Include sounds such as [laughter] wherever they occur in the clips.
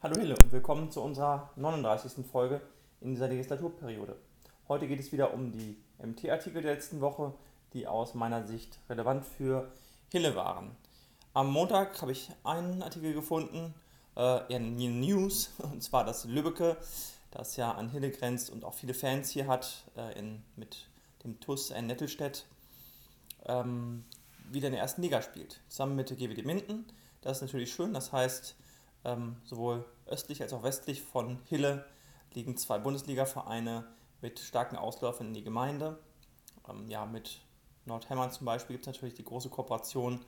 Hallo Hille und willkommen zu unserer 39. Folge in dieser Legislaturperiode. Heute geht es wieder um die MT-Artikel der letzten Woche, die aus meiner Sicht relevant für Hille waren. Am Montag habe ich einen Artikel gefunden, äh, in News, [laughs] und zwar das Lübbecke, das ja an Hille grenzt und auch viele Fans hier hat, äh, in, mit dem TUS in Nettelstedt, ähm, wieder in der ersten Liga spielt, zusammen mit der GWD Minden. Das ist natürlich schön, das heißt, ähm, sowohl östlich als auch westlich von Hille liegen zwei Bundesliga-Vereine mit starken Ausläufern in die Gemeinde. Ähm, ja, mit Nordhemmern zum Beispiel gibt es natürlich die große Kooperation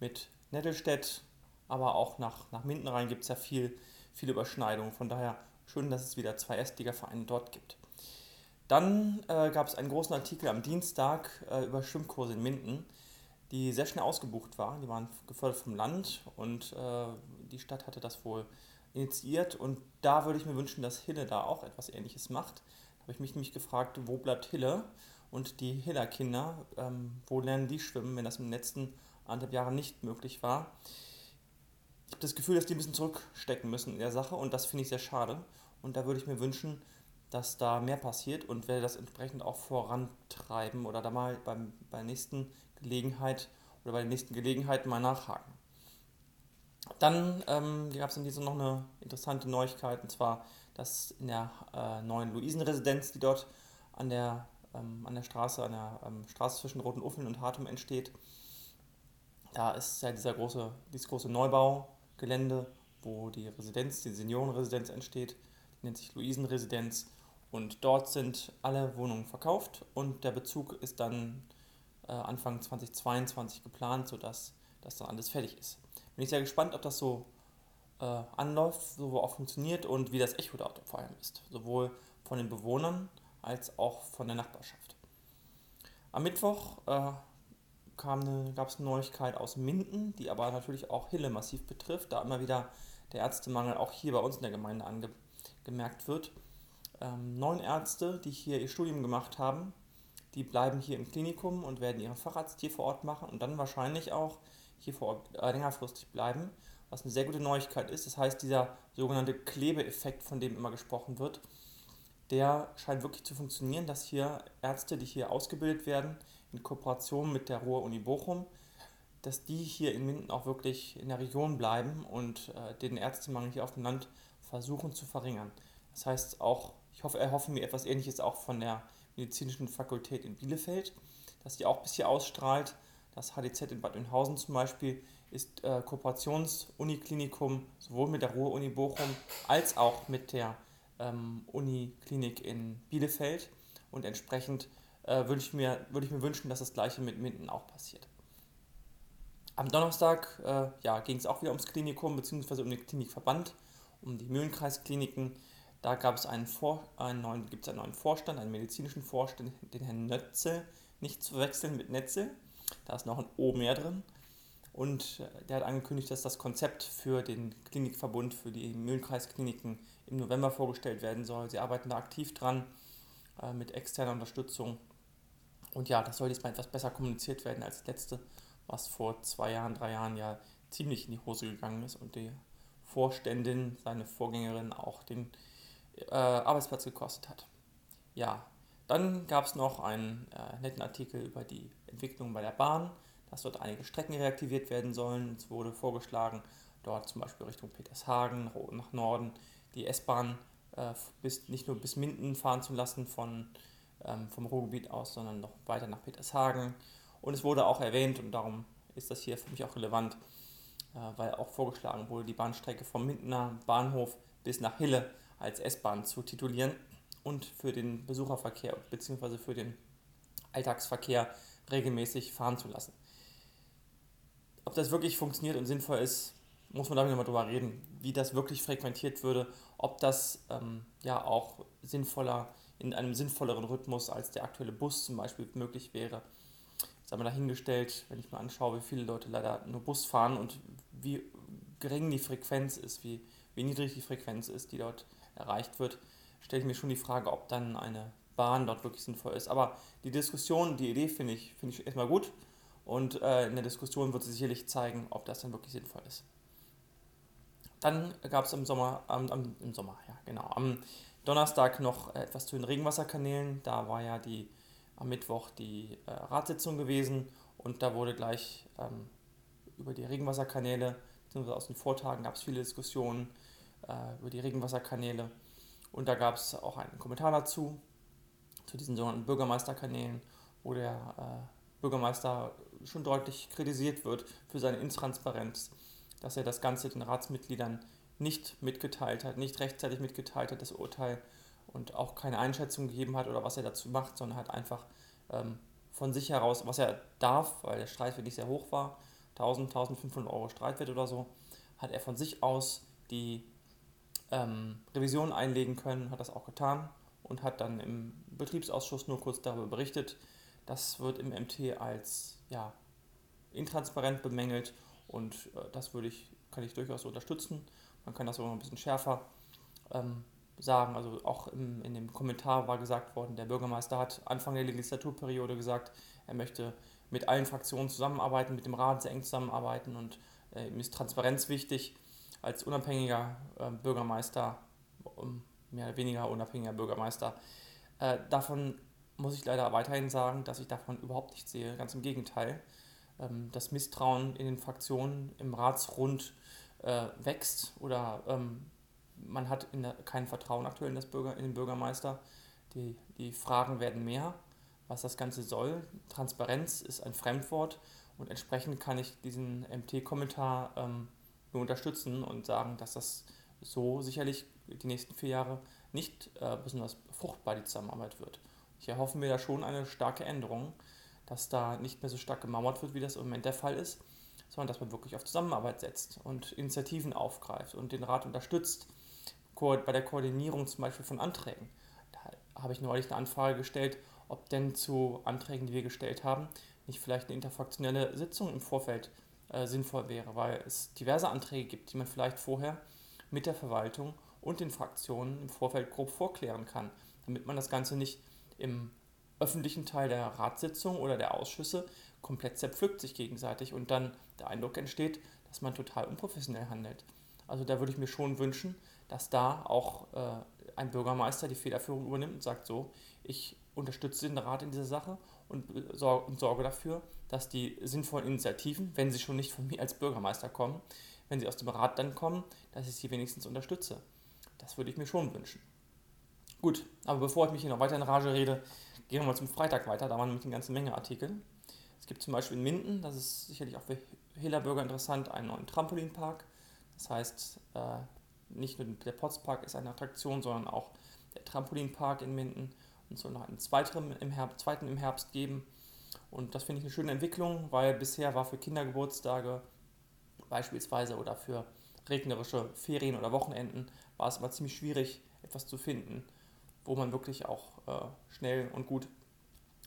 mit Nettelstedt, aber auch nach, nach Minden rein gibt es ja viel, viele Überschneidungen. Von daher schön, dass es wieder zwei Erstliga-Vereine dort gibt. Dann äh, gab es einen großen Artikel am Dienstag äh, über Schwimmkurse in Minden, die sehr schnell ausgebucht waren. Die waren gefördert vom Land und äh, die Stadt hatte das wohl initiiert. Und da würde ich mir wünschen, dass Hille da auch etwas Ähnliches macht. Da habe ich mich nämlich gefragt, wo bleibt Hille? Und die Hiller Kinder, ähm, wo lernen die schwimmen, wenn das in den letzten anderthalb Jahren nicht möglich war? Ich habe das Gefühl, dass die ein bisschen zurückstecken müssen in der Sache und das finde ich sehr schade. Und da würde ich mir wünschen, dass da mehr passiert und werde das entsprechend auch vorantreiben oder da mal beim, bei der nächsten Gelegenheit oder bei der nächsten Gelegenheit mal nachhaken. Dann ähm, gab es in diesem noch eine interessante Neuigkeit, und zwar, dass in der äh, neuen Luisenresidenz, die dort an der, ähm, an der Straße, an der ähm, Straße zwischen Roten Uffeln und Hartum entsteht, da ist ja dieser große, dieses große Neubaugelände, wo die Residenz, die Seniorenresidenz entsteht, die nennt sich Luisenresidenz. Und dort sind alle Wohnungen verkauft und der Bezug ist dann Anfang 2022 geplant, sodass das dann alles fertig ist. Bin ich sehr gespannt, ob das so äh, anläuft, so auch funktioniert und wie das Echo dort vor allem ist. Sowohl von den Bewohnern als auch von der Nachbarschaft. Am Mittwoch äh, gab es eine Neuigkeit aus Minden, die aber natürlich auch Hille massiv betrifft, da immer wieder der Ärztemangel auch hier bei uns in der Gemeinde angemerkt wird. Ähm, neun Ärzte, die hier ihr Studium gemacht haben, die bleiben hier im Klinikum und werden ihren Facharzt hier vor Ort machen und dann wahrscheinlich auch hier vor Ort äh, längerfristig bleiben, was eine sehr gute Neuigkeit ist. Das heißt, dieser sogenannte Klebeeffekt, von dem immer gesprochen wird, der scheint wirklich zu funktionieren, dass hier Ärzte, die hier ausgebildet werden, in Kooperation mit der Ruhr-Uni Bochum, dass die hier in Minden auch wirklich in der Region bleiben und äh, den Ärztemangel hier auf dem Land versuchen zu verringern. Das heißt auch, ich hoffe, erhoffen mir etwas Ähnliches auch von der Medizinischen Fakultät in Bielefeld, dass die auch bis hier ausstrahlt. Das HDZ in Bad Oeynhausen zum Beispiel ist äh, Kooperationsuniklinikum sowohl mit der Ruhr-Uni Bochum als auch mit der ähm, Uniklinik in Bielefeld und entsprechend äh, würde ich, mir, würd ich mir wünschen, dass das gleiche mit Minden auch passiert. Am Donnerstag äh, ja, ging es auch wieder ums Klinikum bzw. um den Klinikverband, um die Mühlenkreiskliniken. Da gab es einen, Vor einen neuen, gibt es einen neuen Vorstand, einen medizinischen Vorstand, den Herrn Nötze, nicht zu wechseln mit Netze. Da ist noch ein O mehr drin. Und äh, der hat angekündigt, dass das Konzept für den Klinikverbund, für die Mühlenkreiskliniken im November vorgestellt werden soll. Sie arbeiten da aktiv dran äh, mit externer Unterstützung. Und ja, das soll diesmal etwas besser kommuniziert werden als das letzte, was vor zwei Jahren, drei Jahren ja ziemlich in die Hose gegangen ist und die Vorständin, seine Vorgängerin auch den äh, Arbeitsplatz gekostet hat. Ja, dann gab es noch einen äh, netten Artikel über die Entwicklung bei der Bahn, dass dort einige Strecken reaktiviert werden sollen. Es wurde vorgeschlagen, dort zum Beispiel Richtung Petershagen, nach Norden, die S-Bahn äh, nicht nur bis Minden fahren zu lassen von, ähm, vom Ruhrgebiet aus, sondern noch weiter nach Petershagen. Und es wurde auch erwähnt, und darum ist das hier für mich auch relevant, äh, weil auch vorgeschlagen wurde, die Bahnstrecke vom Mindener Bahnhof bis nach Hille als S-Bahn zu titulieren und für den Besucherverkehr bzw. für den Alltagsverkehr regelmäßig fahren zu lassen. Ob das wirklich funktioniert und sinnvoll ist, muss man da nochmal drüber reden, wie das wirklich frequentiert würde, ob das ähm, ja auch sinnvoller, in einem sinnvolleren Rhythmus als der aktuelle Bus zum Beispiel möglich wäre. Das haben wir dahingestellt, wenn ich mir anschaue, wie viele Leute leider nur Bus fahren und wie gering die Frequenz ist, wie, wie niedrig die Frequenz ist, die dort erreicht wird, stelle ich mir schon die Frage, ob dann eine Bahn dort wirklich sinnvoll ist. Aber die Diskussion, die Idee finde ich, find ich erstmal gut und äh, in der Diskussion wird sich sicherlich zeigen, ob das dann wirklich sinnvoll ist. Dann gab es im Sommer, ähm, im Sommer, ja genau, am Donnerstag noch etwas zu den Regenwasserkanälen. Da war ja die am Mittwoch die äh, Ratssitzung gewesen und da wurde gleich ähm, über die Regenwasserkanäle, beziehungsweise aus den Vortagen gab es viele Diskussionen äh, über die Regenwasserkanäle. Und da gab es auch einen Kommentar dazu, zu diesen sogenannten Bürgermeisterkanälen, wo der äh, Bürgermeister schon deutlich kritisiert wird für seine Intransparenz, dass er das Ganze den Ratsmitgliedern nicht mitgeteilt hat, nicht rechtzeitig mitgeteilt hat, das Urteil und auch keine Einschätzung gegeben hat oder was er dazu macht, sondern hat einfach ähm, von sich heraus, was er darf, weil der Streitwert nicht sehr hoch war, 1000, 1500 Euro Streitwert oder so, hat er von sich aus die ähm, Revision einlegen können, hat das auch getan und hat dann im Betriebsausschuss nur kurz darüber berichtet. Das wird im MT als ja, intransparent bemängelt und äh, das würde ich, kann ich durchaus unterstützen. Man kann das noch ein bisschen schärfer ähm, sagen. Also auch im, in dem Kommentar war gesagt worden, der Bürgermeister hat Anfang der Legislaturperiode gesagt, er möchte mit allen Fraktionen zusammenarbeiten, mit dem Rat sehr eng zusammenarbeiten und äh, ihm ist Transparenz wichtig. Als unabhängiger äh, Bürgermeister, um, mehr oder weniger unabhängiger Bürgermeister, äh, davon muss ich leider weiterhin sagen, dass ich davon überhaupt nichts sehe. Ganz im Gegenteil. Ähm, das Misstrauen in den Fraktionen im Ratsrund äh, wächst oder ähm, man hat der, kein Vertrauen aktuell in, Bürger, in den Bürgermeister. Die, die Fragen werden mehr, was das Ganze soll. Transparenz ist ein Fremdwort und entsprechend kann ich diesen MT-Kommentar ähm, nur unterstützen und sagen, dass das so sicherlich die nächsten vier Jahre nicht äh, besonders fruchtbar die Zusammenarbeit wird. Ich erhoffe mir da schon eine starke Änderung, dass da nicht mehr so stark gemauert wird, wie das im Moment der Fall ist, sondern dass man wirklich auf Zusammenarbeit setzt und Initiativen aufgreift und den Rat unterstützt bei der Koordinierung zum Beispiel von Anträgen. Da habe ich neulich eine Anfrage gestellt, ob denn zu Anträgen, die wir gestellt haben, nicht vielleicht eine interfraktionelle Sitzung im Vorfeld äh, sinnvoll wäre, weil es diverse Anträge gibt, die man vielleicht vorher mit der Verwaltung und den Fraktionen im Vorfeld grob vorklären kann, damit man das Ganze nicht im öffentlichen Teil der Ratssitzung oder der Ausschüsse komplett zerpflückt sich gegenseitig und dann der Eindruck entsteht, dass man total unprofessionell handelt. Also da würde ich mir schon wünschen, dass da auch äh, ein Bürgermeister die Federführung übernimmt und sagt so, ich unterstütze den Rat in dieser Sache und, sor und sorge dafür, dass die sinnvollen Initiativen, wenn sie schon nicht von mir als Bürgermeister kommen, wenn sie aus dem Rat dann kommen, dass ich sie wenigstens unterstütze. Das würde ich mir schon wünschen. Gut, aber bevor ich mich hier noch weiter in Rage rede, gehen wir mal zum Freitag weiter. Da waren nämlich eine ganze Menge Artikel. Es gibt zum Beispiel in Minden, das ist sicherlich auch für Hehler Bürger interessant, einen neuen Trampolinpark. Das heißt, äh, nicht nur der Potspark ist eine Attraktion, sondern auch der Trampolinpark in Minden und soll noch einen zweiten im, Herbst, zweiten im Herbst geben. Und das finde ich eine schöne Entwicklung, weil bisher war für Kindergeburtstage beispielsweise oder für regnerische Ferien oder Wochenenden war es immer ziemlich schwierig, etwas zu finden, wo man wirklich auch äh, schnell und gut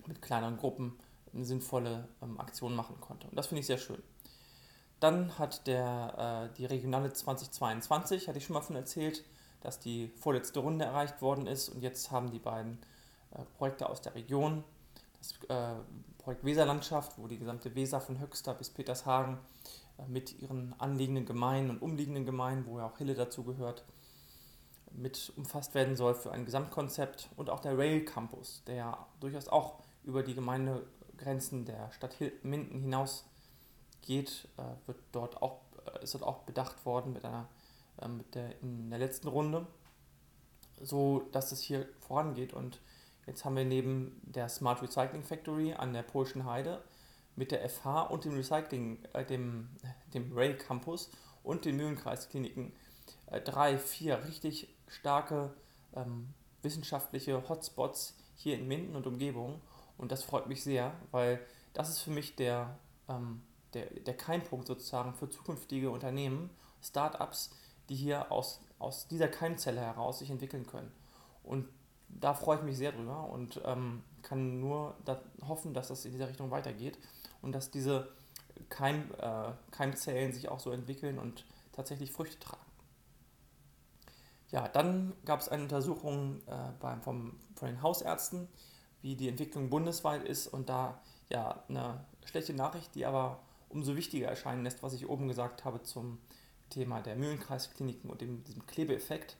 mit kleineren Gruppen eine sinnvolle ähm, Aktion machen konnte. Und das finde ich sehr schön. Dann hat der, äh, die Regionale 2022, hatte ich schon mal von erzählt, dass die vorletzte Runde erreicht worden ist und jetzt haben die beiden Projekte aus der Region, das äh, Projekt Weserlandschaft, wo die gesamte Weser von Höxter bis Petershagen äh, mit ihren anliegenden Gemeinden und umliegenden Gemeinden, wo ja auch Hille dazu gehört, mit umfasst werden soll für ein Gesamtkonzept und auch der Rail Campus, der ja durchaus auch über die Gemeindegrenzen der Stadt Minden hinaus geht, äh, wird dort auch, äh, ist dort auch bedacht worden mit einer, äh, mit der, in der letzten Runde, so dass es hier vorangeht. Und jetzt haben wir neben der Smart Recycling Factory an der Polschen Heide mit der FH und dem Recycling, äh, dem, dem Rail Campus und den Mühlenkreiskliniken äh, drei, vier richtig starke ähm, wissenschaftliche Hotspots hier in Minden und Umgebung. Und das freut mich sehr, weil das ist für mich der, ähm, der, der Keimpunkt sozusagen für zukünftige Unternehmen, Startups, die hier aus, aus dieser Keimzelle heraus sich entwickeln können. Und da freue ich mich sehr drüber und ähm, kann nur da hoffen, dass das in dieser Richtung weitergeht und dass diese Keim, äh, Keimzellen sich auch so entwickeln und tatsächlich Früchte tragen. Ja, dann gab es eine Untersuchung äh, beim, vom, von den Hausärzten, wie die Entwicklung bundesweit ist und da ja eine schlechte Nachricht, die aber umso wichtiger erscheinen lässt, was ich oben gesagt habe zum Thema der Mühlenkreiskliniken und dem, diesem Klebeeffekt.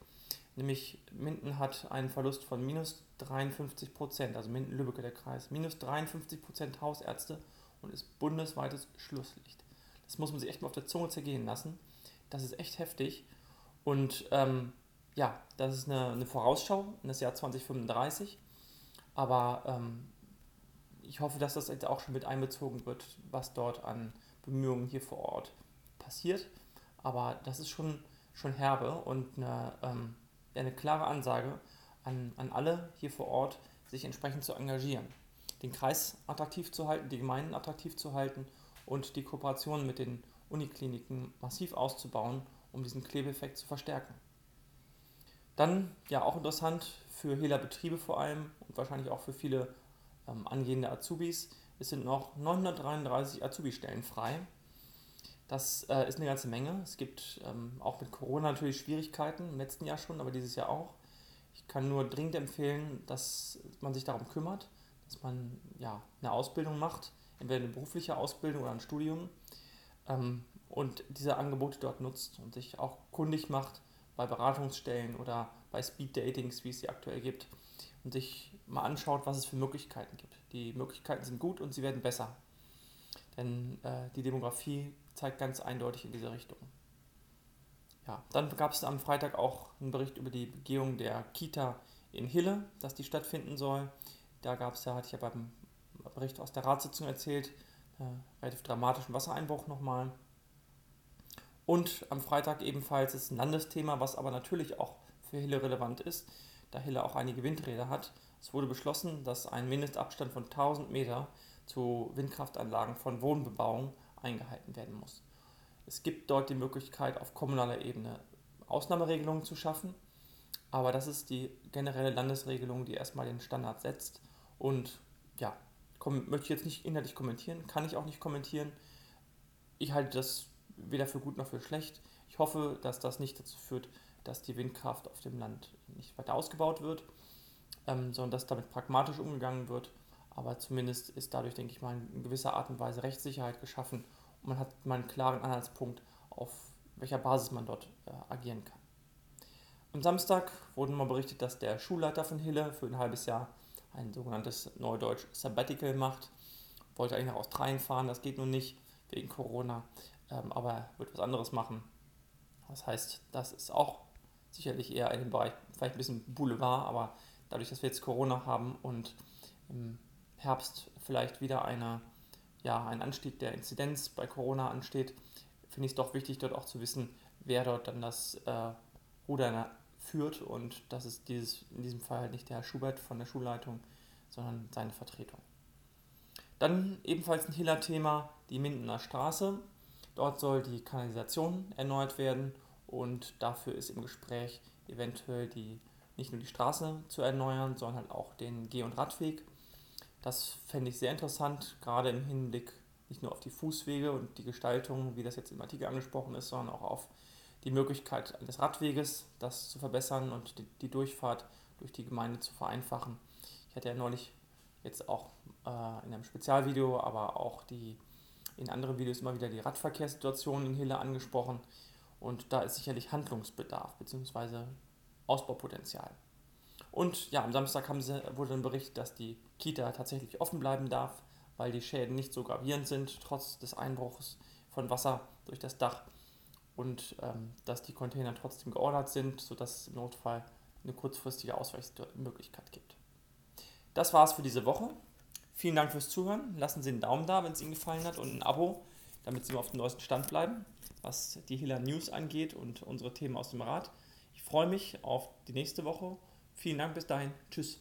Nämlich Minden hat einen Verlust von minus 53 Prozent, also Minden-Lübbecke der Kreis, minus 53 Prozent Hausärzte und ist bundesweites Schlusslicht. Das muss man sich echt mal auf der Zunge zergehen lassen. Das ist echt heftig. Und ähm, ja, das ist eine, eine, Vorausschau in das Jahr 2035. Aber ähm, ich hoffe, dass das jetzt auch schon mit einbezogen wird, was dort an Bemühungen hier vor Ort passiert. Aber das ist schon, schon herbe und eine, ähm, eine klare Ansage an, an alle hier vor Ort, sich entsprechend zu engagieren. Den Kreis attraktiv zu halten, die Gemeinden attraktiv zu halten und die Kooperation mit den Unikliniken massiv auszubauen, um diesen Klebeeffekt zu verstärken. Dann, ja, auch interessant für Hela Betriebe vor allem und wahrscheinlich auch für viele ähm, angehende Azubis, es sind noch 933 Azubi-Stellen frei. Das äh, ist eine ganze Menge. Es gibt ähm, auch mit Corona natürlich Schwierigkeiten, im letzten Jahr schon, aber dieses Jahr auch. Ich kann nur dringend empfehlen, dass man sich darum kümmert, dass man ja, eine Ausbildung macht, entweder eine berufliche Ausbildung oder ein Studium ähm, und diese Angebote dort nutzt und sich auch kundig macht bei Beratungsstellen oder bei Speed-Datings, wie es sie aktuell gibt und sich mal anschaut, was es für Möglichkeiten gibt. Die Möglichkeiten sind gut und sie werden besser. Denn äh, die Demografie zeigt ganz eindeutig in diese Richtung. Ja, dann gab es am Freitag auch einen Bericht über die Begehung der Kita in Hille, dass die stattfinden soll. Da gab es ja, hatte ich ja beim Bericht aus der Ratssitzung erzählt, äh, relativ dramatischen Wassereinbruch nochmal. Und am Freitag ebenfalls ist ein Landesthema, was aber natürlich auch für Hille relevant ist, da Hille auch einige Windräder hat. Es wurde beschlossen, dass ein Mindestabstand von 1000 Meter zu Windkraftanlagen von Wohnbebauung eingehalten werden muss. Es gibt dort die Möglichkeit, auf kommunaler Ebene Ausnahmeregelungen zu schaffen, aber das ist die generelle Landesregelung, die erstmal den Standard setzt. Und ja, möchte ich jetzt nicht inhaltlich kommentieren, kann ich auch nicht kommentieren. Ich halte das weder für gut noch für schlecht. Ich hoffe, dass das nicht dazu führt, dass die Windkraft auf dem Land nicht weiter ausgebaut wird, ähm, sondern dass damit pragmatisch umgegangen wird. Aber zumindest ist dadurch, denke ich mal, in gewisser Art und Weise Rechtssicherheit geschaffen und man hat mal einen klaren Anhaltspunkt, auf welcher Basis man dort äh, agieren kann. Am Samstag wurde mal berichtet, dass der Schulleiter von Hille für ein halbes Jahr ein sogenanntes Neudeutsch Sabbatical macht. Wollte eigentlich nach Australien fahren, das geht nun nicht wegen Corona, ähm, aber er wird was anderes machen. Das heißt, das ist auch sicherlich eher in dem Bereich, vielleicht ein bisschen Boulevard, aber dadurch, dass wir jetzt Corona haben und im Herbst vielleicht wieder eine ja, ein Anstieg der Inzidenz bei Corona ansteht, finde ich es doch wichtig, dort auch zu wissen, wer dort dann das äh, Ruder führt und das ist dieses, in diesem Fall halt nicht der Herr Schubert von der Schulleitung, sondern seine Vertretung. Dann ebenfalls ein Hiller-Thema, die Mindener Straße. Dort soll die Kanalisation erneuert werden und dafür ist im Gespräch eventuell die, nicht nur die Straße zu erneuern, sondern auch den Geh- und Radweg das fände ich sehr interessant, gerade im Hinblick nicht nur auf die Fußwege und die Gestaltung, wie das jetzt im Artikel angesprochen ist, sondern auch auf die Möglichkeit des Radweges, das zu verbessern und die, die Durchfahrt durch die Gemeinde zu vereinfachen. Ich hatte ja neulich jetzt auch äh, in einem Spezialvideo, aber auch die in anderen Videos immer wieder die Radverkehrssituation in Hille angesprochen und da ist sicherlich Handlungsbedarf bzw. Ausbaupotenzial. Und ja, am Samstag sie, wurde dann berichtet, dass die Kita tatsächlich offen bleiben darf, weil die Schäden nicht so gravierend sind, trotz des Einbruchs von Wasser durch das Dach. Und ähm, dass die Container trotzdem geordert sind, sodass es im Notfall eine kurzfristige Ausweichmöglichkeit gibt. Das war's für diese Woche. Vielen Dank fürs Zuhören. Lassen Sie einen Daumen da, wenn es Ihnen gefallen hat und ein Abo, damit Sie auf dem neuesten Stand bleiben, was die Hiller News angeht und unsere Themen aus dem Rat. Ich freue mich auf die nächste Woche Vielen Dank bis dahin. Tschüss.